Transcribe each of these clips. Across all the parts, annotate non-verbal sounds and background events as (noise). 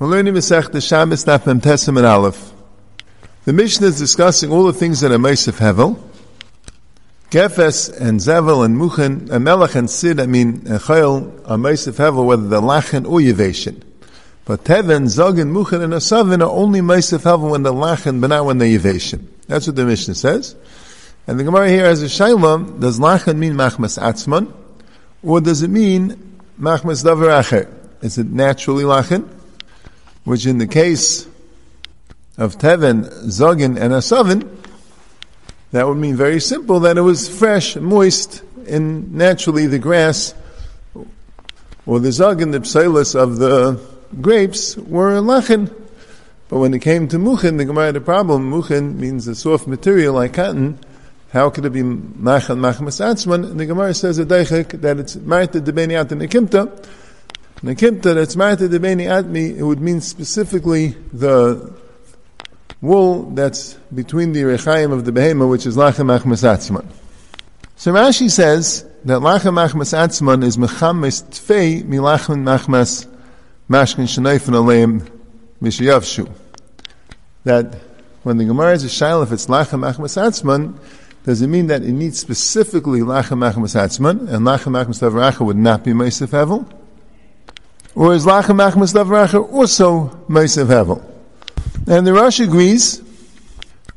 We're learning Masech Shabbos Daf and Aleph. The Mishnah is discussing all the things that are Meisif Hevel. Gefes and Zevel and Muchen and Melech and Sid, I mean, and Chayil are Meisif Hevel, whether they're Lachen or Yevation. But Teven, Zog, and Muchen and Asavin are only Meisif Hevel when they're Lachen, but not when they're Yevation. That's what the Mishnah says. And the Gemara here has a Shaila, does Lachen mean Machmas Atzman? Or does it mean Machmas Davar Acher? Is it naturally Lachen? Which in the case of Teven, Zogin, and Asavin, that would mean very simple that it was fresh, moist, and naturally the grass or the Zogin, the psilus of the grapes were lachin. But when it came to muchin, the Gemara had a problem. Muchin means a soft material like cotton. How could it be machan machmas atzman? And the Gemara says a that it's marta debeni at the nekimta, Nakimta that's marta debeni atmi, it would mean specifically the wool that's between the rechaim of the behema, which is lachem achmas atzman. So Rashi says that lachem achmas atzman is mechames tfei milachem machmas mashkin shenayfen aleim mishayavshu. That when the Gemara is a shail, if it's lachem achmas atzman, does it mean that it needs specifically lachem achmas atzman, and lachem achmas davracha would not be meisef hevel? Or is Lachem Achmas Davracha also Meisav Hevel? And the Rosh agrees,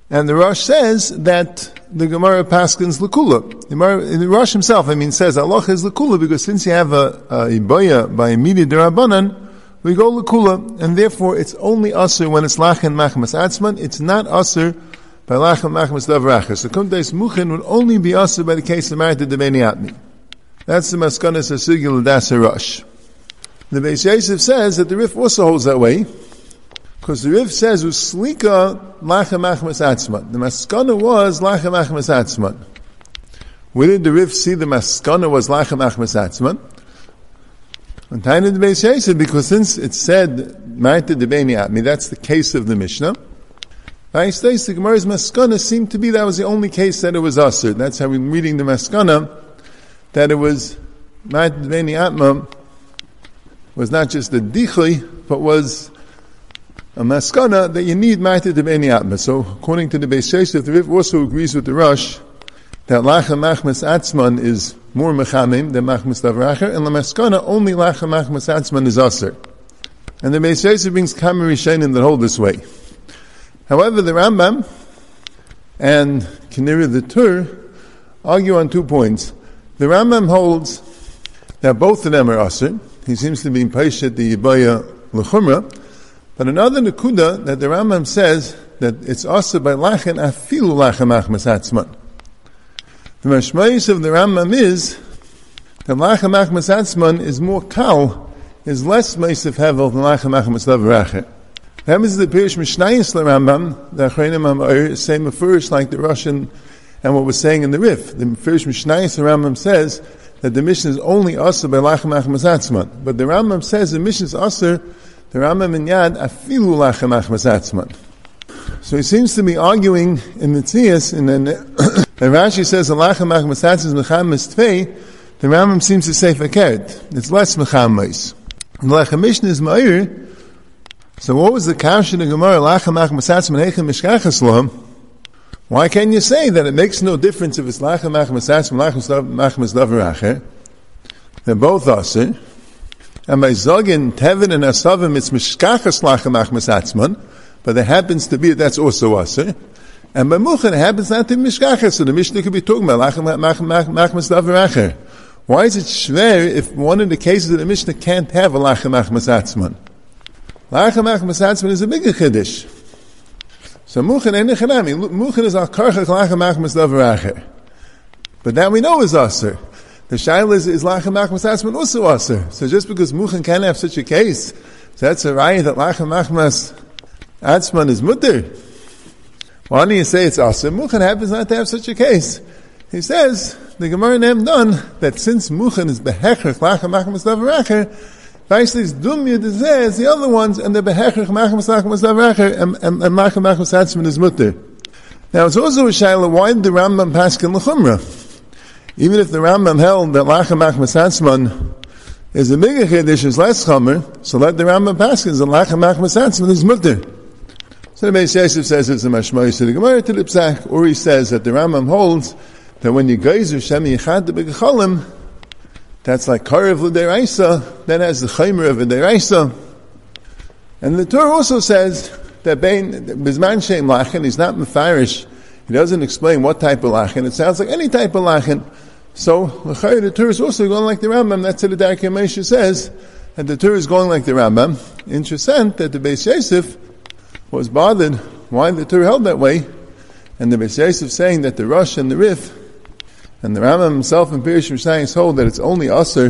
and the Rosh says that the Gemara Paskins Lakula. The, the Rosh himself, I mean, says Allah is Lakula because since you have a, a Ibaya by immediate Darabanan, we go Lakula, and therefore it's only Asr when it's Lachem Machmas Atzman, it's not Asr by Lachem Machmas Davracha. So Kumtais Muchin would only be Asr by the case of Marta Debeni Atmi. That's the Maskanas Asigil Dasa Rosh. The Beis Yosef says that the Rif also holds that way, because the Rif says uslika lachem achmas atzman. The maskana was lachem achmas atzman. Where did the Rif see the maskana was lachem achmas atzman? On of the Beis Yosef, because since it said ma'ita debeni atmi, that's the case of the Mishnah. Say the Gemara's maskana seemed to be that was the only case that it was ushered. That's how we're reading the maskana, that it was ma'ita debeni atma, was not just a dichui, but was a maskana that you need ma'ita any atma. So according to the Beis Yosef, the Rif also agrees with the Rosh that lachem machmas atzman is more mechamim than machmas davracher, and the maskana only lachem machmas atzman is aser. And the Beis Yosef brings kamer rishenim that hold this way. However, the Rambam and Kinira the Tur argue on two points. The Rambam holds that both of them are aser, he seems to be patient the Yibaya L'chumra. But another Nakuda that the Rambam says that it's also by Lachen Afilu Lachem Achmas Atzman. The Mashmayis of the Rambam is that Lachem Achmas Atzman is more kal, is less Meisif Hevel than Lachem Achmas Lavrache. That is the Pirish Mishnayis Rambam, the Achreinim HaMa'ir, same first like the Russian and what was saying in the Rif. The Pirish Mishnayis Rambam says that the mission is only usher by lachem achmasatzman. But the Rambam says the mission is usher, the Rambam in Yad, afilu lachem achmasatzman. So he seems to be arguing in the Tzias, and then (coughs) Rashi says the lachem achmasatzman is mecham tvei, the Rambam seems to say fakert. It's less mecham meis. The lechem mission is ma'ir, so what was the kash in the Gemara, lachem achmasatzman heichem mishkachas why can you say that it makes no difference if it's lachem atzim, machmas davaracher? They're both aser. And by zogin, tevin and asavim, it's mishkachas lachem atzman, but there happens to be, that's also aser. And by muchen, it happens not to be mishkachas, so the Mishnah could be talking about lachem davaracher. Why is it shver if one of the cases of the Mishnah can't have a lachem machmas atzman? Lachem machmas atzman is a bigger chiddush. So muchen and nechanami. Muchen is al achmas davaracher. But that we know is aser. The shaila is, is lachem achmas atzman also aser. So just because muchen can have such a case, so that's a raya that lachem achmas atzman is mutter. Why do you say it's aser? Muchen happens not to have such a case. He says, the Gemara named done, that since muchen is behechach lachem achmas davaracher, Is dumya dezeh as the other ones, and the behechach machem sach masavracher and and machem machem satzman is mutter. Now it's also a shaila. Why did the Rambam in lechumra? Even if the Rambam held that lachem machem satzman is a bigger chiddush is less chomer, so let the Rambam paskins and lachem machmas atzman is mutter. So the Beis Yosef says it's a mashmoy to the Gemara to the Psach, or he says that the Rambam holds that when you geyser Shem Yichad the Begecholim, that's like Karev L'Deraisa, that has the Chaymer of L'Deraisa. And the Torah also says that Bein, Bizman Shem Lachen, he's not Mefarish, he doesn't explain what type of Lachen, it sounds like any type of Lachen. So, the Torah is also going like the Rambam, that's what the Darkei says, that the Torah is going like the Rambam. Interesting that the Beis Yosef was bothered why the Torah held that way, and the Beis Yosef saying that the Rosh and the Rif and the Rambam himself in Pirish Mishnayis hold that it's only Aser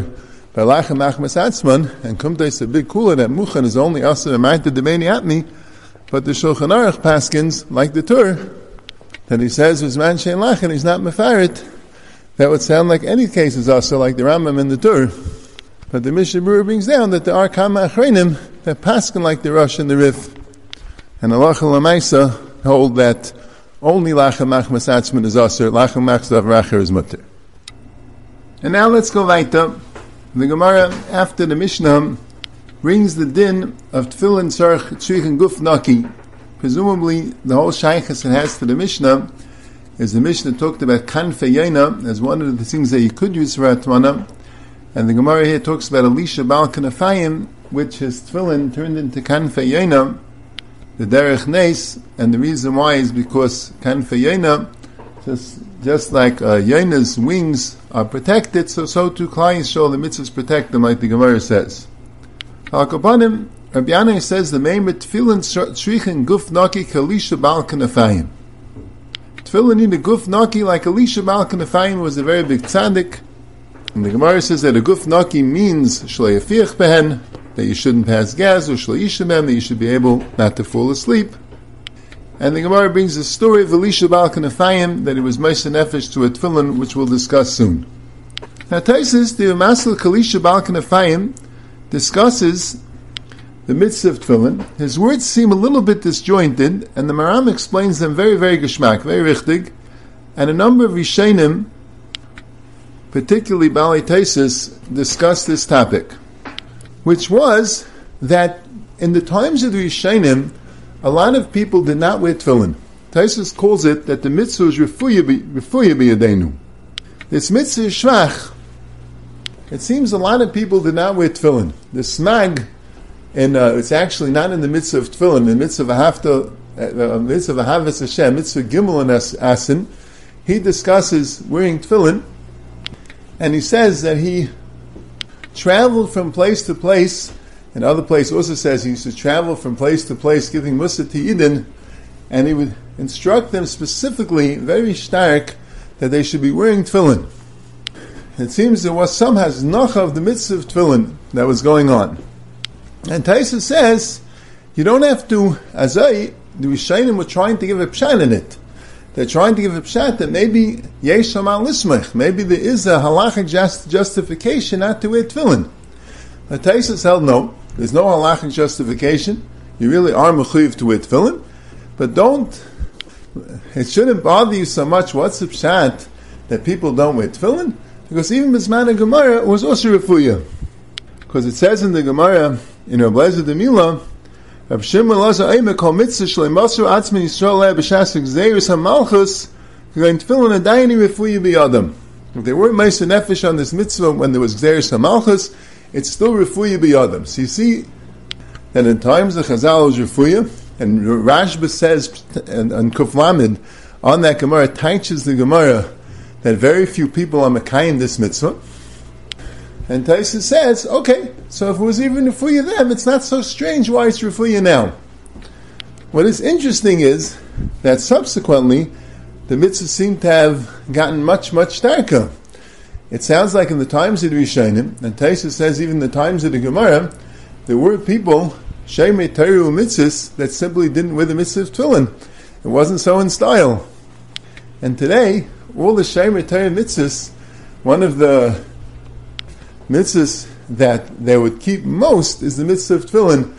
by Lachem Achmas Atzman, and Kumtais a big cooler that Muchan is only Aser Amaita Demeni Atmi, but the Shulchan Aruch Paskins, like the Tur, that he says was man Shein Lachen, he's not Mefarit, that would sound like any case is Aser, like the Rambam in the Tur. But the Mishnah Berurah brings down that there are Kama Achrenim that Paskin like the Rosh and the Rif, and Allah Lamaisa hold that only lachem machmas atzman is aser, lachem machzav racher is mutter. And now let's go weiter. The Gemara, after the Mishnah, brings the din of tefillin tzarch tzrich and guf naki. Presumably, the whole shaykhs it has to the Mishnah is the Mishnah talked about kanfe as one of the things that you could use for atmana. And the Gemara here talks about Elisha Bal Kanafayim, which his tefillin turned into kanfe the derech nes, and the reason why is because kan yena, just just like uh, yena's wings are protected, so so too clients show the mitzvahs protect them, like the Gemara says. Hakapanim, Rabbi Yanai says the main tefillin shrichen guf naki kalisha bal kanafayim. Tefillin in the guf naki like Elisha bal kanafayim was a very big tzaddik. And the Gemara says that a guf naki means shleyafiach behen, that you shouldn't pass gas, or shleishimem, that you should be able not to fall asleep. And the Gemara brings the story of Elisha Bal that it was Moshe Nefesh to a tefillin, which we'll discuss soon. Now Taisis, the Masel Kalisha Bal discusses the mitzvah of tefillin. His words seem a little bit disjointed, and the Maram explains them very, very geschmack, very richtig, and a number of Rishenim, particularly Bali Taisis, discuss this topic which was that in the times of the Rishonim, a lot of people did not wear tefillin. Taisus calls it that the mitzvah is refuya biyadenu. This mitzvah is shvach. It seems a lot of people did not wear tefillin. The smag, and uh, it's actually not in the mitzvah of tefillin, In the mitzvah of a hafta, uh, mitzvah of havas Hashem, mitzvah gimel and asin, he discusses wearing tefillin, and he says that he traveled from place to place. Another place also says he used to travel from place to place giving Musa to Eden, and he would instruct them specifically, very stark, that they should be wearing tefillin. It seems there was some haznach of the mitzvah of tefillin that was going on. And Taisa says, you don't have to, as I, the Rishayim were trying to give a pshat in it. They're trying to give a pshat that maybe yesham al lismech, maybe there is a halachic just, justification not to wear tefillin. The Taisus held no, there's no halachic justification. You really are mechuyev to wear tefillin, but don't. It shouldn't bother you so much. What's the pshat that people don't wear tefillin? Because even Bisman and Gemara was also refuya. Because it says in the Gemara in Rabbi de Mila Rab Shimon Laza Eimek Kol Mitzvah Shlei Masu Atzmi Yisrael Leh B'Shas Gzeirus HaMalchus Going Tefillin Adayini Refuyi B'Yadam If they weren't Meiser Nefesh on this mitzvah when there was Gzeirus HaMalchus, it's still Refuyi B'Yadam. So you see that in times the Chazal is Refuya, and Rashba says, and, and Kuf on that Gemara, teaches the Gemara that very few people are Mekayim this mitzvah. And Taisa says, okay, so if it was even Refuya them, it's not so strange why it's Refuya now. What is interesting is that subsequently, the mitzvahs seem to have gotten much, much darker. It sounds like in the times of the Rishonim, and Taisa says even the times of the Gemara, there were people, Shemei Teru mitzvahs, that simply didn't wear the mitzvah of tefillin. It wasn't so in style. And today, all the Shemei Teru mitzvahs, one of the mitzvahs that they would keep most is the mitzvah of tefillin.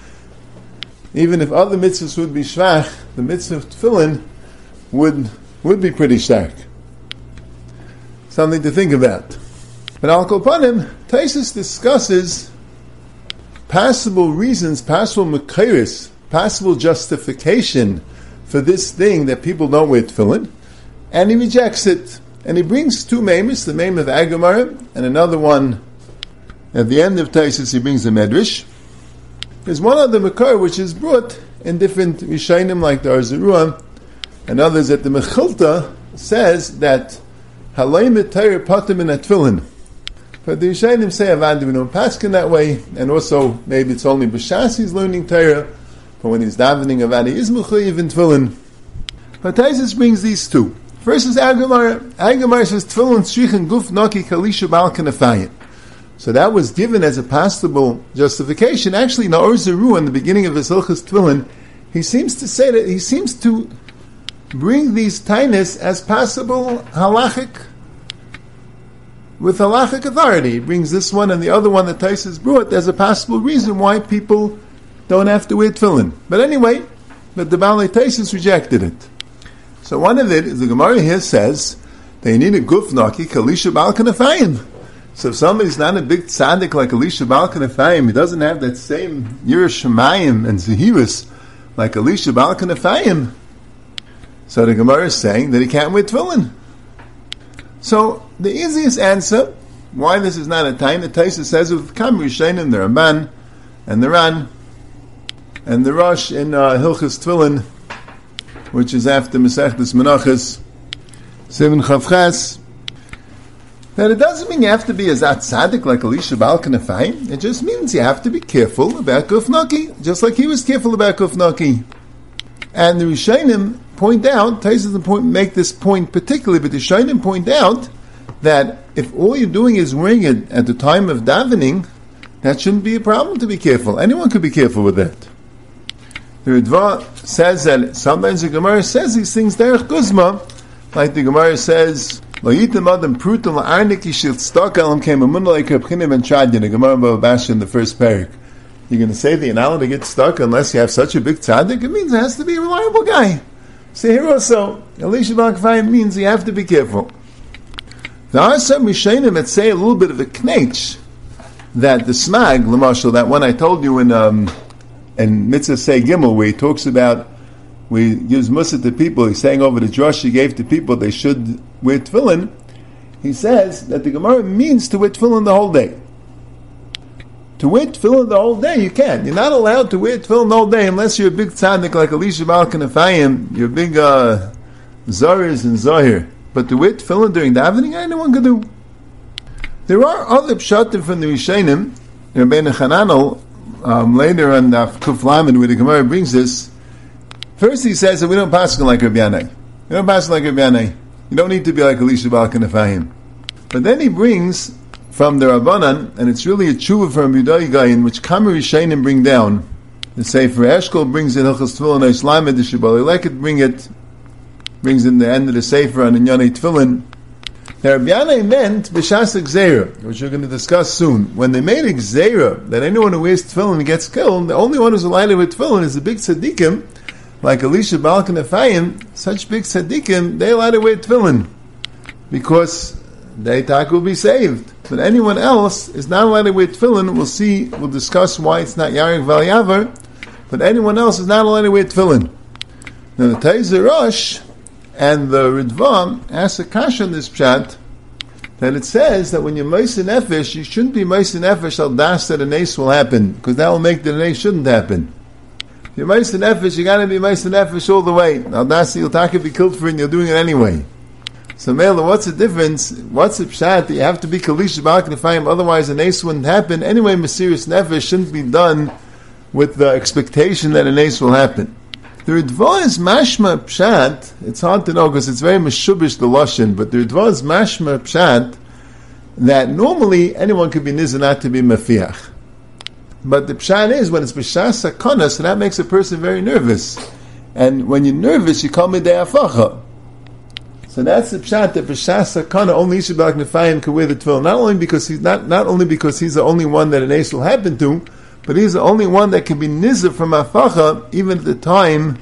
Even if other mitzvahs would be shvach, the mitzvah of tefillin would, would be pretty stark. Something to think about. But Al Kopanim, Taisus discusses possible reasons, possible mekairis, possible justification for this thing that people don't wear tefillin, and he rejects it. And he brings two maimers, the maim of Agamar, and another one at the end of Taisus, he brings the Medrash. There's one other Makar which is brought in different Rishainim like the Or Zarua, and others that the Mechilta says that Halayim Torah Patim in Atfilin. But the Rishainim say Avad we don't paskin that way, and also maybe it's only B'shas he's learning Torah, but when he's davening Avad he is Mechayiv in Tfilin. But Taisus brings these two. First is Agamar. Agamar says Tfilin Shrichen Guf Naki Kalisha Bal Kanafayim. So that was given as a possible justification. Actually, Naor Zeru, in the beginning of his Hilchas Tfilin, he seems to say that he seems to bring these tainis as possible halachic with halachic authority. He brings this one and the other one that Taisus brought as a possible reason why people don't have to wear tefillin. But anyway, but the Balei Taisus rejected it. So one of it is the Gemara here says they need a guf naki kalisha balkanafayim. So if somebody's not a big tzaddik like Elisha Balkanafayim, he doesn't have that same Yerushalayim and Zahirus like Elisha Balkanafayim, so the Gemara is saying that he can't wear tefillin. So the easiest answer why this is not a time, the Taisa says with Kam Rishenim, the Ramban, and the Ran, and the Rosh in uh, Hilchas Tefillin, which is after Masechtas Menachas, Seven Chavchas, that it doesn't mean you have to be as zat tzaddik like Elisha Baal Kanafayim. It just means you have to be careful about Gufnaki, just like he was careful about Gufnaki. And the Rishonim point out, doesn't point, make this point particularly, but the Rishonim point out that if all you're doing is wearing it at the time of davening, that shouldn't be a problem to be careful. Anyone could be careful with that. The Ritva says that sometimes the Gemara says these things derech guzma, like the Gemara says Adam prutum la'arnik yishil tztok elam came a the Gemara in the first parak. You're going to say allowed to get stuck unless you have such a big tzaddik? It means it has to be a reliable guy. So here also, Elisha Balkafayim means you have to be careful. There are some Rishonim that say a little bit of a knetch that the smag, Lamashal, that one I told you in um, in Mitzvah Say Gimel, where he talks about where he gives musa to people, he's saying over the drush he gave to people they should wear tefillin, he says that the Gemara means to wear tefillin the whole day. To wear tefillin the whole day, you can. You're not allowed to wear tefillin the whole day unless you're a big tzaddik like Elisha Baal Kanafayim, you're big uh, Zariz and Zahir. But to wear tefillin during davening, anyone can do. There are other pshatim from the Rishonim, Rabbeinu Chananel, um, later on the Kuf Lamed, where the Gemara brings this, First, he says that we don't pass like Rabbi Yanai. Don't pass like Rabbi Yanai. You don't need to be like Elisha Balkanafayim. But then he brings from the Rabbanan, and it's really a tshuva from Yudai Gayin, which Kamari Shainim bring down. The Sefer Eshkol brings in Hilchas Tefillin Islam, the Shibali Leket bring it, brings in the end of the Sefer on Inyane Tefillin. Now, Rabbi meant B'shas Gzeira, which we're going to discuss soon. When they made Gzeira, that anyone who wears Tefillin gets killed, the only one who's allowed with Tefillin is the big tzaddikim, like Elisha Baal Kanafayim, such big tzaddikim, they allowed to wear tefillin because they talk will be saved. But anyone else is not allowed to wear tefillin. We'll see. We'll discuss why it's not Yarik Valyavar. But anyone else is not allowed to wear tefillin. Now the Taizer Rosh and the Ridvam ask a kasha in this chat that it says that when you're Meisin Nefesh, you shouldn't be Meisin Nefesh al das that a nace will happen because that will make the nace shouldn't happen you're Meister Nefesh, you gotta be Meister Nefesh all the way. Now that's you'll take be killed for it and you're doing it anyway. So Mela, what's the difference? What's the pshat that you have to be Kalish Balkanifayim, otherwise an ace wouldn't happen. Anyway, Mesiris Nefesh shouldn't be done with the expectation that an ace will happen. The Ritva is mashma pshat. It's hard to know because it's very meshubish the lashon, but the Ritva is mashma pshat that normally anyone could be nizanat to be mafiach. But the pshat is when it's b'shas sakana, so that makes a person very nervous. And when you're nervous, you call me de'afacha. So that's the pshat that b'shas sakana only Yishabak Nefayim can wear the tefillin. Not only because he's not not only because he's the only one that an ace will happen to, but he's the only one that can be nizah from afacha even at the time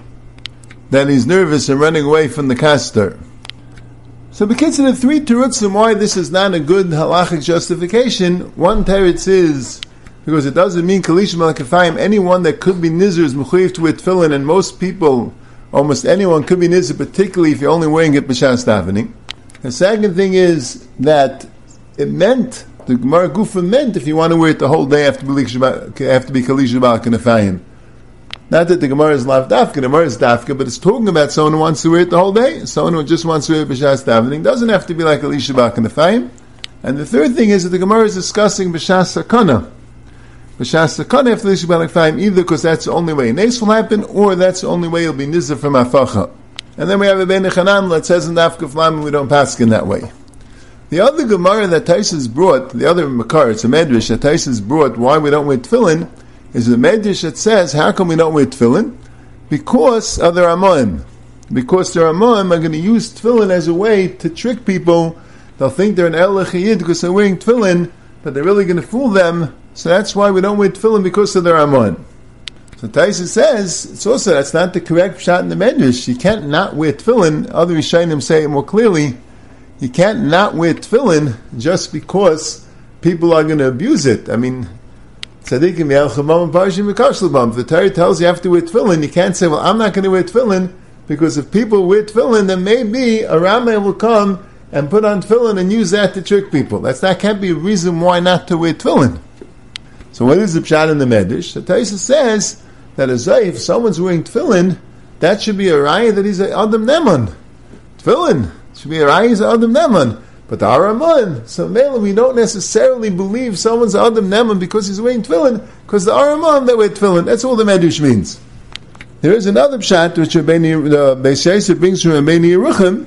that he's nervous and running away from the caster. So because of the three terutzim why this is not a good halachic justification, one teretz is because it doesn't mean kalisha malakafayim. Anyone that could be nizr is mechuyev to wear tefillin, and most people, almost anyone, could be nizr, particularly if you're only wearing it b'shas davening. The second thing is that it meant the Gemara Gufa meant if you want to wear it the whole day after be after be kalisha malakafayim. Not that the Gemara is lav dafka, the Gemara is dafka, but it's talking about someone who wants to wear it the whole day. Someone who just wants to wear b'shas davening doesn't have to be like Elisha Bak and the. And the third thing is that the Gemara is discussing b'shas sakana. B'shas sakana after Bak and Fayim, either because that's the only way nace will happen, or that's the only way you'll be nizah from afacha. And then we have a Ben Chanan that says in dafka flam, and we don't pass in that way. The other Gemara that Taisus brought, the other Makar, it's a Medrash that Taisus brought, why we don't wear tefillin, is the Medrash that says, how come we don't wear tefillin? Because of the. Because the Ramoim are going to use tefillin as a way to trick people. They'll think they're an El because they're wearing tefillin, but they're really going to fool them. So that's why we don't wear tefillin because of the Ramon. So Taisa says, it's also, that's not the correct shot in the Medrash. You can't not wear tefillin. Other Rishayim say it more clearly. You can't not wear tefillin just because people are going to abuse it. I mean, and Parshim Mikashlabam. The Torah tells you have to wear tefillin. You can't say, well, I'm not going to wear tefillin because if people wear tefillin, then maybe a Ramah will come and put on tefillin and use that to trick people. That's, that can't be a reason why not to wear tefillin. So what is the pshat in the Medish? The Taisa says that as if someone's wearing tefillin, that should be a raya that he's a Adam Neman. Tefillin should be a raya he's a Adam Neman. But the Araman, so Mela, we don't necessarily believe someone's Adam Neman because he's wearing tefillin, because the Araman that wear tefillin, that's all the Medush means. There is another pshat which Rabbeinu, the Beis brings from Rabbeinu Yerucham,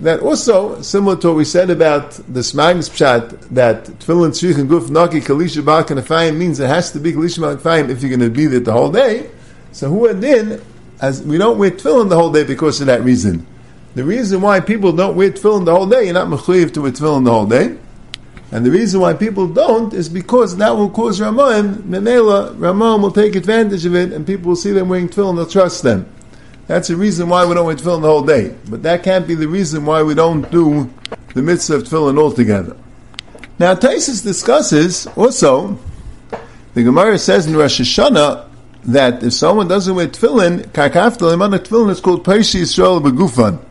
that also, similar to what we said about the Smag's pshat, that tefillin tzrich and guf naki kalisha afayim means it has to be kalisha afayim if you're going to be there the whole day. So who then, as we don't wear tefillin the whole day because of that reason. The reason why people don't wear tefillin the whole day, you're not mechuyev to wear tefillin the whole day. And the reason why people don't is because that will cause Ramayim, Memela, Ramayim will take advantage of it and people will see them wearing tefillin, they'll trust them. That's the reason why we don't wear tefillin the whole day. But that can't be the reason why we don't do the mitzvah of tefillin altogether. Now, Taisus discusses also, the Gemara says in Rosh Hashanah that if someone doesn't wear tefillin, kakaftal iman tefillin is called Paishi Yisrael Begufan.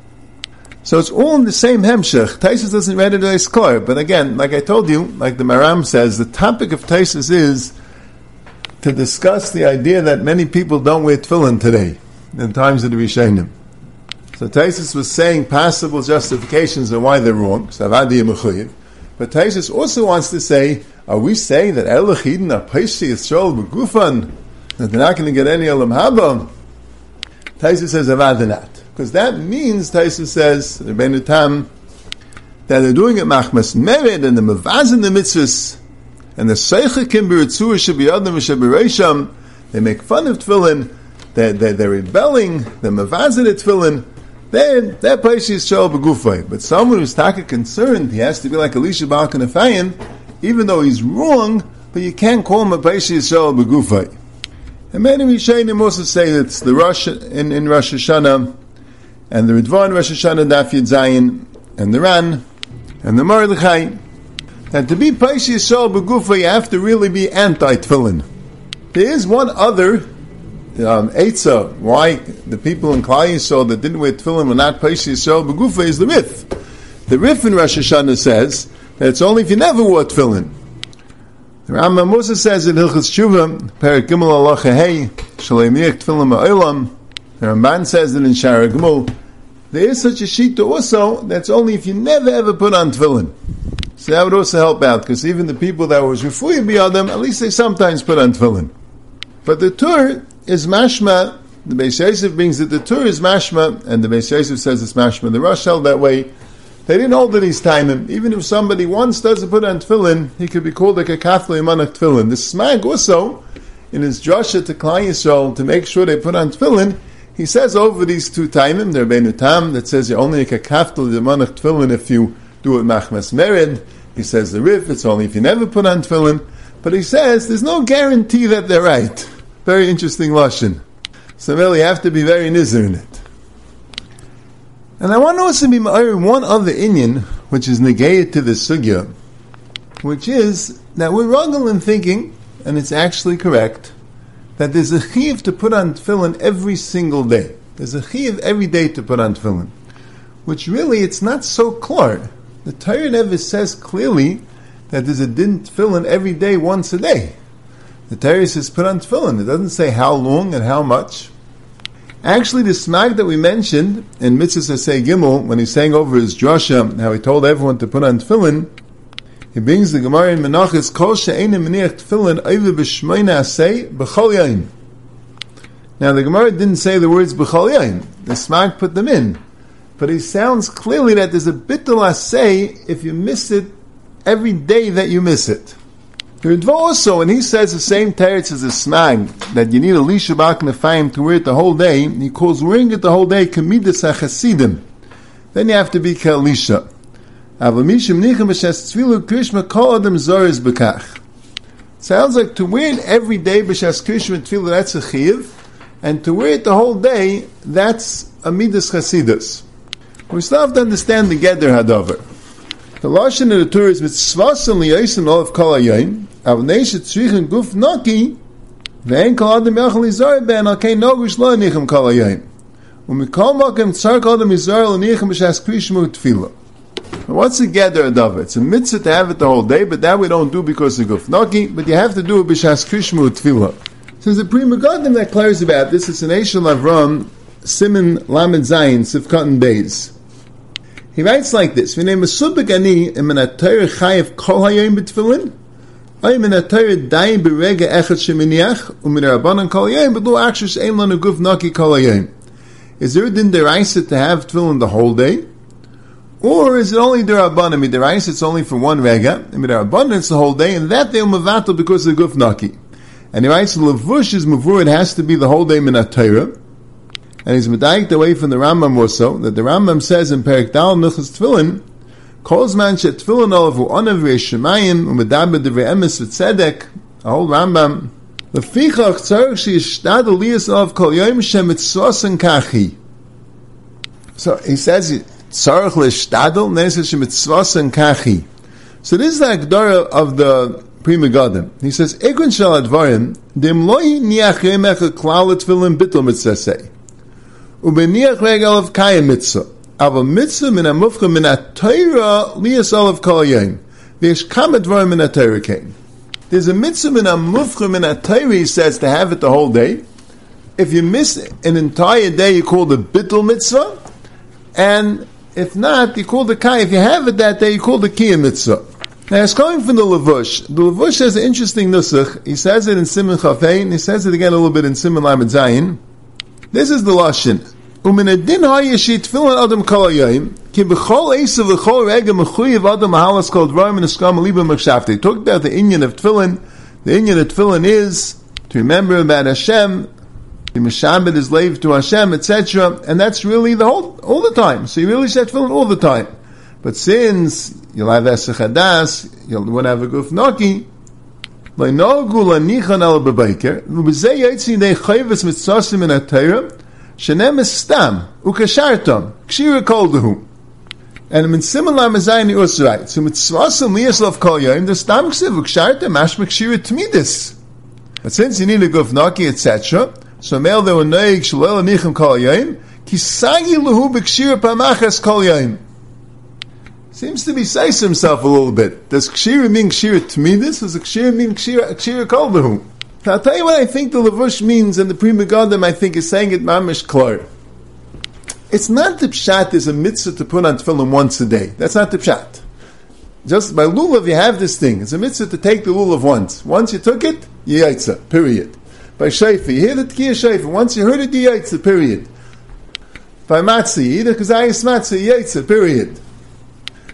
So it's all in the same hemshech. Taisus doesn't read it as clear, but again, like I told you, like the Maram says, the topic of Taisus is to discuss the idea that many people don't wear tefillin today in times of the Rishonim. So Taisus was saying possible justifications and why they're wrong. But Taisus also wants to say, are we saying that Elachidin are Paishi Yisrael Begufan, that they're not going to get any Elam Haba? Taisus says, Avadanat. Because that means, Taisa says, Rebbeinu Tam, that they're doing it machmas mered and the mavaz in the mitzvahs, and the seichekim b'ritzur should be adam v'shabiresham, they make fun of tefillin, they're, they're, they're rebelling, they're tefillin, then that place is shal begufay. But someone who's taka concerned, he has to be like Elisha Baal Kanafayim, even though he's wrong, but you can't call him a place is shal begufay. And many Rishonim also say that it's the Rosh in, in Rosh Hashanah and the Ridvan Rosh Hashanah Daf Yud Zayin, and the Ran, and the Mordechai, that to be Paishi Yisrael Begufa, you have to really be anti-Tfilin. There is one other um, Eitzah, why the people in Klal Yisrael that didn't wear Tfilin were not Paishi Yisrael Begufa, is the Rif. The Rif in Rosh Hashanah says that it's only if you never wore Tfilin. The Rambam Musa says in Hilchas Tshuva, Perik Gimel Allah Hey, Shalem Yik Tfilin Ma'olam, the Ramban says that in Shara Gmul, there is such a shita also that's only if you never ever put on tefillin. So that would also help out because even the people that was refuya biyadam, at least they sometimes put on tefillin. But the Tur is mashma. The Beis Yosef brings that the Tur is mashma, and the Beis Yosef says it's mashma. The Rosh held that way. They didn't hold it his time. Even if somebody once doesn't put on tefillin, he could be called like a Catholic manak tefillin. The Smag also, in his drasha to Klal Yisrael, to make sure they put on tefillin, he says over these two timim, there bein tam that says you're only make a kaftel the manach tefillin if you do it machmas merid. He says the rif, it's only if you never put on tefillin. But he says there's no guarantee that they're right. Very interesting lashon. So really, you have to be very nizzer in it. And I want to also be one other Indian, which is negated to the sugya, which is that we're wrong in thinking, and it's actually correct, that there's a chiv to put on tefillin every single day. There's a chiv every day to put on tefillin, which really it's not so clear. The Torah never says clearly that there's a din tefillin every day, once a day. The Torah says put on tefillin. It doesn't say how long and how much. Actually, the smag that we mentioned in Mitzvah Say Gimel, when he's saying over his drasha, how he told everyone to put on tefillin, he brings the Gemara in Menachos, Kol she'enim meniach tefillin oive b'shmoina asay b'chol. Now, the Gemara didn't say the words b'chol. The smag put them in. But it sounds clearly that there's a bittul asay if you miss it every day that you miss it. The also, and he says the same teretz as the smag, that you need a lisha bak nefayim to wear it the whole day, he calls wearing it the whole day kamidas hachasidim. Then you have to be kalisha. Sounds like to wear it every day b'shas krishma tefillah, that's a chiv, and to wear it the whole day, that's a midas chasidus. We still have to understand the Geder Hadover. The Lashon of the Torah is mitzvahs and liyasin olav kol hayoyim, av neshet tzrichen guf naki, ve'en kol adam yachal izar ben al kein nogush lo nichem kol hayoyim. Tzar kol adam izar lo nichem b'shas krishmu tefillah. What's the Geder Hadover? It's a mitzvah to have it the whole day, but that we don't do because of guf naki, but you have to do it b'shas krishmu tefillah. Since the Pri Megadim that clears about this, it's an Eshel Avram, Simon Lamed Zayin, Sivkatan Beis. He writes like this: "V'nei mesubik ani im an atayr chayev kol hayom b'tefillin, kol hayom." Is there a din deraisa to have tefillin the whole day? Or is it only derabanan? Midiraisa, it's only for one rega. And midirabanan, it's the whole day, and that day umavato because of the guf naki. And he writes, levush is mavur, it has to be the whole day minatayra and he's medayik away from the Rambam also, that the Rambam says in Perik Dal Nuchas Tfilin, calls man shet tefillin olavu onav v'yeshemayim u'medaber divrei emes v'tzedek, a whole Rambam, Lefichach tzarech sheyishtad aliyas of kol yoyim yom shemitzvos kachi. So he says, tzarech l'shtadel, he says shemitzvos kachi. So this is the Agdara of the Pri Megadim. He says, Egun shal advarim, dim lohi niach remecha klal tefillin bittel mitzvah Ubeniach regel of kaya mitzvah. Aber mitzvah min amufcha min atayra liyas olav kol yom. V'yesh kamet dvarim min atayra kain. There's a mitzvah min amufcha min atayra, he says, to have it the whole day. If you miss an entire day, you call the bittul mitzvah. And if not, you call the kai. If you have it that day, you call the kiyah mitzvah. Now it's coming from the Levush. The Levush has an interesting nusach. He says it in Simon Chafein. He says it again a little bit in Simon Lamed Zayin. This is the lashon. Umin adin hayishit tefillin adam kol hayim ki b'chol eisa v'chol rega mechuyev adam mahalas kol dvarim and eskam liba mekshafte. Talked about the Indian of tefillin. The Indian of tefillin is to remember about Hashem, the Meshamed is slave to Hashem, etc. And that's really the whole, all the time. So you really say tefillin all the time. But since you'll have Esach you'll want to have a guf naki, לנהגו להניחן על בבייקר, ובזה יצא ידי חייבס מצוסים מן התרם, שnem stam ukashartom kshira koldehu. And in similar mezayni usrayt. So mitzvasim liyaslav kol yom the stam ksiv ukshartom mashma kshira tmidis. But since you need a gufnaki etc. So male there were noig shalel anichem kol yom kisagi lehu b'kshira pamachas kol yom. Seems to be says himself a little bit. Does kshira mean kshira tmidis? Does kshira mean kshira kshira koldehu? Now, I'll tell you what I think the Lavush means, and the Pri Megadim, I think, is saying it mamish klar. It's not the pshat is a mitzvah to put on tefillin once a day. That's not the pshat. Just by lulav, you have this thing. It's a mitzvah to take the lulav once. Once you took it, yaitza, period. By shayfa, you hear the tkiyah shayfa. Once you heard it, yaitza, period. By matzah, you eat a kazayas matzah, yaitza, period.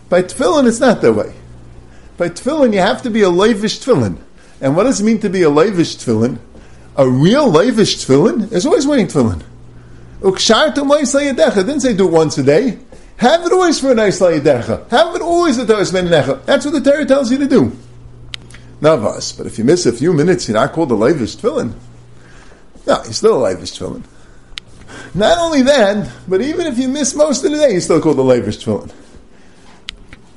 By tefillin, it's not that way. By tefillin, you have to be a leivish tefillin. And what does it mean to be a lavish tefillin? A real lavish tefillin is always wearing tefillin. Loisayadecha. Didn't say do it once a day. Have it always for a nice. Have it always at Torah Necha. That's what the Torah tells you to do. Navas. But if you miss a few minutes, you're not called a lavish tefillin. No, you're still a lavish tefillin. Not only that, but even if you miss most of the day, you're still called a lavish tefillin.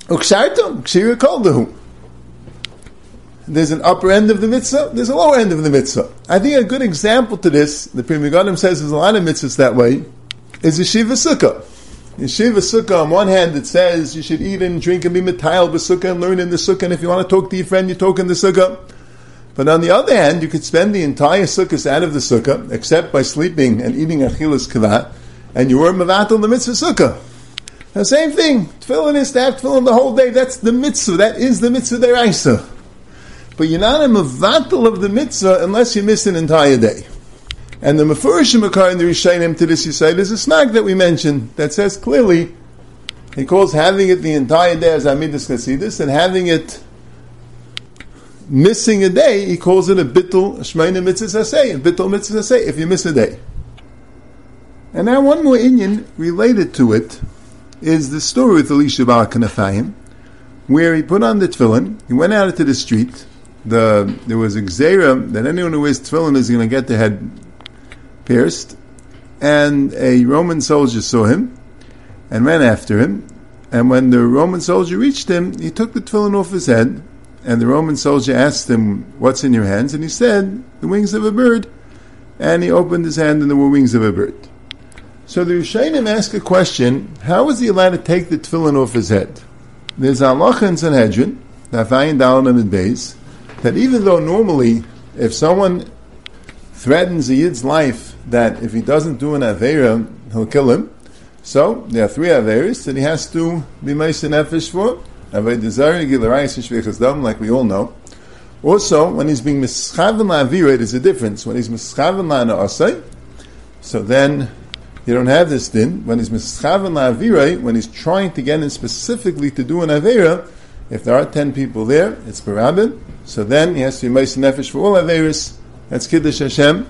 Ukshartum, kshira koldahu. There's an upper end of the mitzvah, there's a lower end of the mitzvah. I think a good example to this, the Pri Megadim says there's a lot of mitzvahs that way, is Yeshiva Sukkah. Yeshiva Sukkah, on one hand, it says you should eat and drink and be mitayal b'sukkah and learn in the sukkah, and if you want to talk to your friend, you talk in the sukkah. But on the other hand, you could spend the entire sukkah out of the sukkah, except by sleeping and eating achilas kavat, and you were mavatal the mitzvah sukkah. The same thing. Tefillin is to have tefillin the whole day. That's the mitzvah. That is the mitzvah deraisa. But you're not a mavatal of the mitzvah unless you miss an entire day. And the Mefurishim Makar in the Rishayim to this you say, there's a smag that we mentioned that says clearly, he calls having it the entire day as Amidus Chasidus, and having it missing a day, he calls it a bittul shmeina mitzvah say, a bittul mitzvah say, if you miss a day. And now one more Indian related to it is the story with Elisha Baal Kanafayim, where he put on the tefillin, he went out into the street, the, there was a gzera that anyone who wears tefillin is going to get their head pierced, and a Roman soldier saw him and ran after him, and when the Roman soldier reached him, he took the tefillin off his head and the Roman soldier asked him, What's in your hands? And he said, The wings of a bird. And he opened his hand, and there were wings of a bird. So the Rishayim ask a question How was he allowed to take the tefillin off his head? There's Allah in Sanhedrin, Nafayin Dalam and Beis, that even though normally, if someone threatens a Yid's life that if he doesn't do an Aveira, he'll kill him, so there are three Aveiras that he has to be Mason Nefesh for Ava Desire to Giliray Shvekazdam, like we all know. Also, when he's being mischaven la'avira, there's a difference. When he's mischaven la'na'asai, so then you don't have this din. When he's mischaven la'avira, when he's trying to get in specifically to do an avera, if there are ten people there, it's barabin. So then he has to be meis nefesh for all averis. That's kiddush Hashem,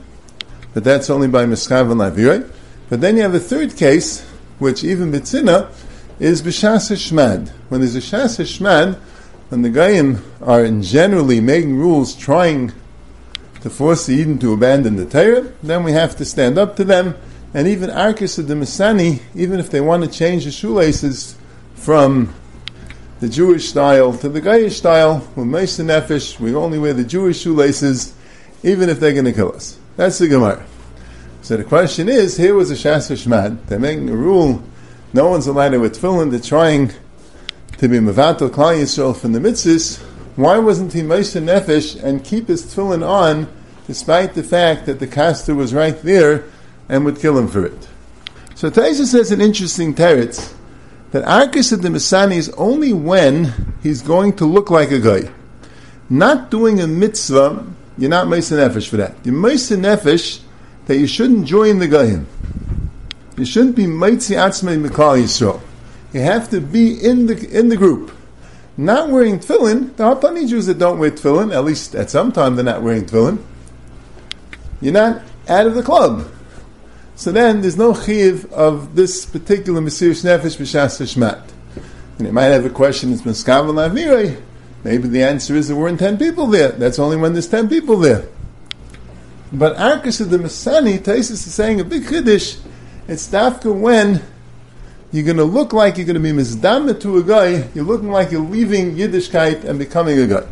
but that's only by mischaven la'avira. But then you have a third case, which even bitzina is b'shas shmad. When there's a shas shmad, when the Goyim are generally making rules trying to force the Eden to abandon the Torah, then we have to stand up to them. And even Arkus of the Masani, even if they want to change the shoelaces from the Jewish style to the Goyish style, with Mesa Nefesh, we only wear the Jewish shoelaces, even if they're going to kill us. That's the Gemara. So the question is, here was a Shas Shmad. They're making a rule no one's allowed to with tefillin. They're trying to be mevatel klal Yisrael from the mitzvahs. Why wasn't he Moshe Nefesh and keep his tefillin on, despite the fact that the caster was right there and would kill him for it? So Taisa says an interesting teretz that Arkus of the Masani is only when he's going to look like a guy. Not doing a mitzvah, you're not Moshe Nefesh for that. You're Moshe Nefesh that you shouldn't join the Goyim. You shouldn't be Maitzi Atzmei Mikal Yisrael. You have to be in the in the group. Not wearing tefillin, there are plenty of Jews that don't wear tefillin, at least at some time they're not wearing tefillin. You're not out of the club. So then there's no chiv of this particular Mesiris Nefesh B'Shas Hashmat. And you might have a question, it's Meskav Avirei. Maybe the answer is there weren't 10 people there. That's only when there's 10 people there. But Arkus of the Masani, Taisus is saying a big Kiddush it's dafka when you're going to look like you're going to be mizdamit to a guy, you're looking like you're leaving Yiddishkeit and becoming a guy.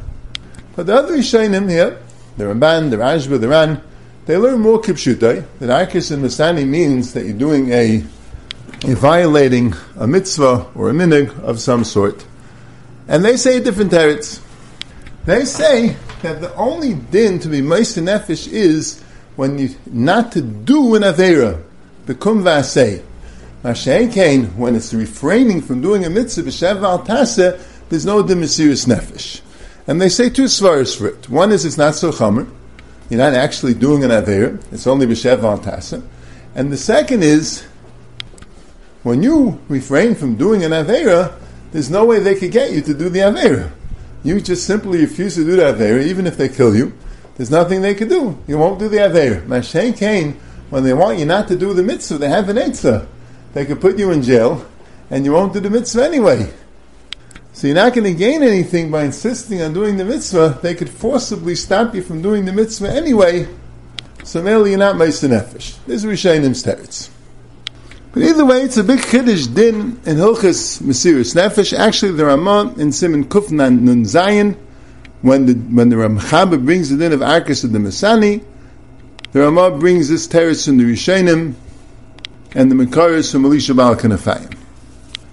But the other Yishainim here, the Ramban, the Rashba, the Ran, they learn more kipshutai, that Arkis and Masani means that you're doing a, a violating a mitzvah or a minig of some sort. And they say different teretz. They say that the only din to be Meis Nefesh is when you not to do an Avera, Bekum v'asei. Mashen when it's refraining from doing a mitzvah, b'shev al there's no demisiris nefesh. And they say two svaras for it. One is it's not so chomer. You're not actually doing an aver. It's only b'shev al And the second is, when you refrain from doing an avera, there's no way they could get you to do the avera. You just simply refuse to do the avera, even if they kill you. There's nothing they could do. You won't do the avera. Mashen Kain, when they want you not to do the mitzvah, they have an eitzah. They could put you in jail, and you won't do the mitzvah anyway. So you're not going to gain anything by insisting on doing the mitzvah. They could forcibly stop you from doing the mitzvah anyway. So merely you're not Meister Nefesh. This is Rishayim's teretz. But either way, it's a big Kiddush din in Hilchas Mesiris Nefesh. Actually, the Ramah in Simon Kufnan Nun when the, when the Ramchaba brings the din of Arkas of the Masani, the Ramah brings this teretz from the Rishonim and the Mekaris from Elisha Baal Kanafayim.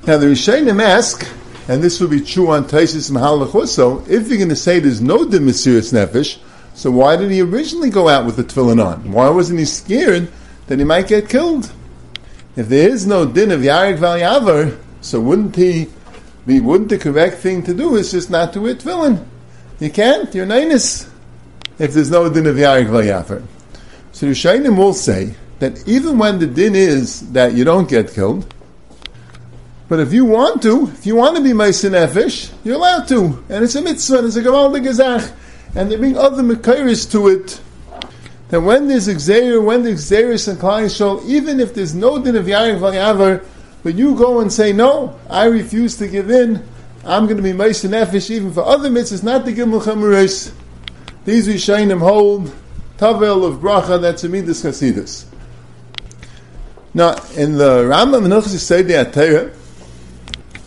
Now the Rishonim ask, and this will be true on Taisis also, if you're going to say there's no din Mesiris Nefesh, so why did he originally go out with the tefillin on? Why wasn't he scared that he might get killed? If there is no din of Yarik Val so wouldn't he be, wouldn't the correct thing to do is just not to wear tefillin? You can't, you're nainus, if there's no din of Yarik Val So the Shainim will say that even when the din is that you don't get killed, but if you want to, if you want to be Meisin Nefesh, you're allowed to. And it's a mitzvah, it's a Gavaldig Gezach. And they bring other Mekairis to it that when there's Xer, when there's Xeris and Klai even if there's no din of Valyavar, but you go and say, no, I refuse to give in, I'm going to be Meis Nefesh even for other mitzvahs, not to give Mulchamuris. These Rishayim hold, Tavel of Bracha, that's Amidus Chasidus. Now, in the Rambam Menachos Yisrael Atayah,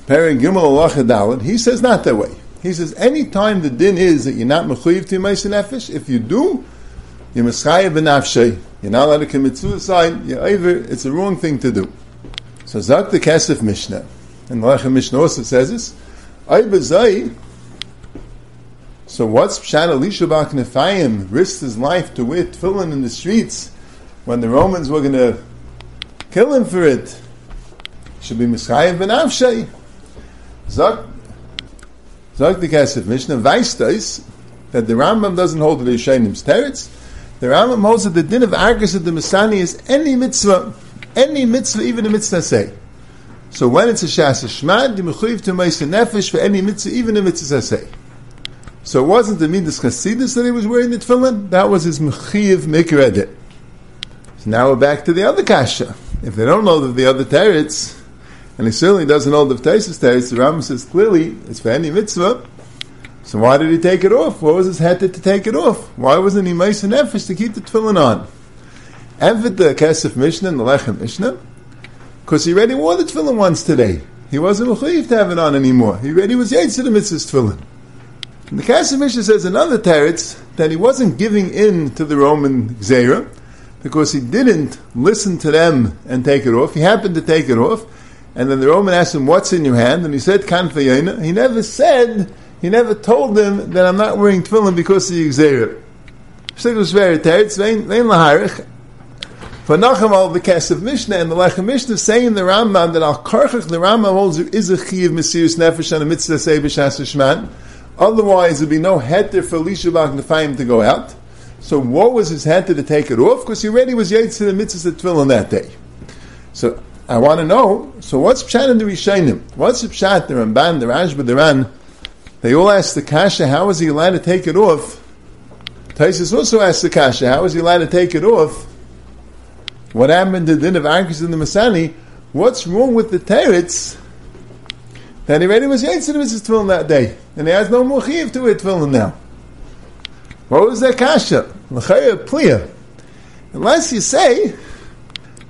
He says not that way. He says any time the din is that you're not mechuyev to Meis Nefesh, if you do, you're Meschayev b'nafshay. You're not allowed to commit suicide. You're over. It's a wrong thing to do. So Zak the Kesef Mishnah, and the Lechem Mishnah also says this. Ay So what's Pshat Elisha Baal Kanafayim risked his life to wear tefillin in the streets when the Romans were going to kill him for it? Should be Meschayev b'nafshay. Zak Zak the Kesef Mishnah Weistais that the Rambam doesn't hold the Rishonim teretz. The Rambam holds that the din of Argus of the Masani is any mitzvah, any mitzvah, even a mitzvah say. So when it's a Shas Shmad, you mechuyev to Meisa Nefesh for any mitzvah, even a mitzvah say. So it wasn't the Midas Chasidus that he was wearing the tefillin, that was his mechuyev mikredit. So now we're back to the other kasha. If they don't know that the other teretz, and he certainly doesn't know the Taisus teretz, the Rambam says clearly it's for any mitzvah, so why did he take it off? What was his head to take it off? Why wasn't he Mason Nefesh to keep the tefillin on? And with the Kesef Mishnah and the Lechem Mishnah, because he already wore the tefillin once today. He wasn't mechayiv to have it on anymore. He already was yaitz to the mitzvah's tefillin. And the Kesef Mishnah says another teretz that he wasn't giving in to the Roman Gzera because he didn't listen to them and take it off. He happened to take it off, and then the Roman asked him, "What's in your hand?" And he said, "Kanfayena." He never said he never told them that I'm not wearing tefillin because of the Xerah. Shtig was very teretz, vein laharich. For Nacham the Kesef Mishnah and the Lechem Mishnah saying the Rambam that al karchach the Rambam holds is a chiv mesiris nefesh and a mitzvah say b'shas. Otherwise, there'd be no heter for Elisha Baal Kanafayim to go out. So what was his heter to take it off? Because he already was yaitz to the mitzvah of tefillin that day. So I want to know, so what's Pshat in the Rishayim? What's the Pshat, the Ramban, the Rashba, the Ran? They all asked the Kasha, how was he allowed to take it off? Taisus also asked the Kasha, how was he allowed to take it off? What happened to the din of Arkus in the Masani? What's wrong with the teretz that he already was Yitzhak Mrs. Tefillin that day, and he has no more chiv to wear Tefillin now? What was that Kasha? L'chaya Pliya. Unless you say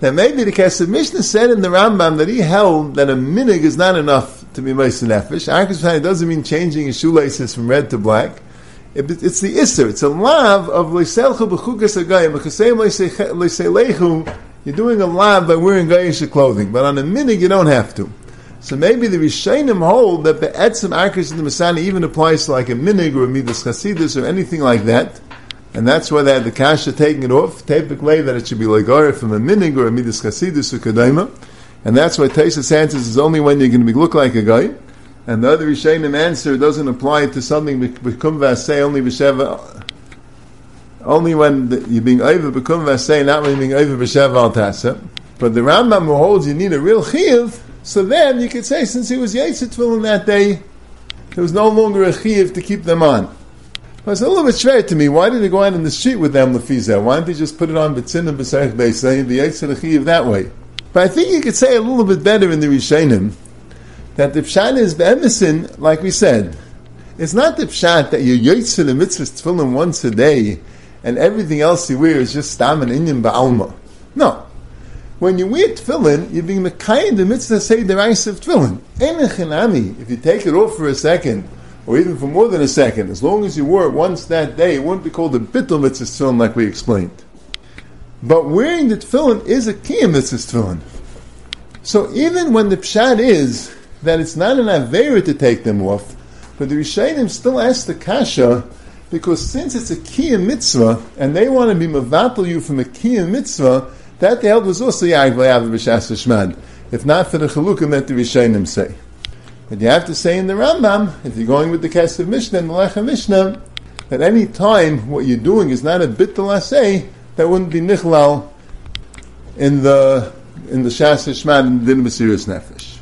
that maybe the Kesef Mishnah said in the Rambam that he held that a minig is not enough to be Meisin Nefesh. Arkas doesn't mean changing his shoelaces from red to black. It, it's the Isser. It's a lav of Leiselchu b'chukas you're doing a lav by wearing gayish clothing. But on a minig, you don't have to. So maybe the Rishayim hold that the etzim Masani even applies to like a minig or a midas chasidus or anything like that. And that's why they had the kasha taking it off, typically that it should be like oh, from a minig or a midas chasidus or kedaima. And that's why Taisus answers is only when you're going to be, look like a guy. And the other Rishonim answer doesn't apply to something become vasei only b'sheva, only when you're being over become vasei, not when you're being over b'sheva al tasa. But the Rambam holds you need a real chiyuv, so then you could say since he was Yitzit in that day, there was no longer a chiyuv to keep them on. It's a little bit strange to me. Why did they go out in the street with them lefiza? Why didn't they just put it on b'tzin and b'seich b'seich and be Yitzit that way? But I think you could say a little bit better in the Rishonim that the pshat is be'emisin, like we said. It's not the pshat that you yoitz for the mitzvah tefillin once a day and everything else you wear is just stam and inyan ba'alma. No. when you wear tefillin, you're being mekayim the mitzvah say the rice of tefillin. If you take it off for a second, or even for more than a second, as long as you wore it once that day, it wouldn't be called a bittul mitzvah tefillin like we explained. But wearing the tefillin is a kiyam mitzvah tefillin. So even when the pshat is that it's not an avera to take them off, but the Rishayim still ask the kasha, because since it's a kiyam mitzvah, and they want to be mavatal you from a kiyam mitzvah, that the held was also Le'av B'Shas. If not for the Chalukim that the Rishonim say. But you have to say in the Rambam, if you're going with the Kesef Mishnah and the Lechem Mishnah, that any time what you're doing is not a bit say, that wouldn't be nichlal in the in the Shas Shmad and the Din Nefesh.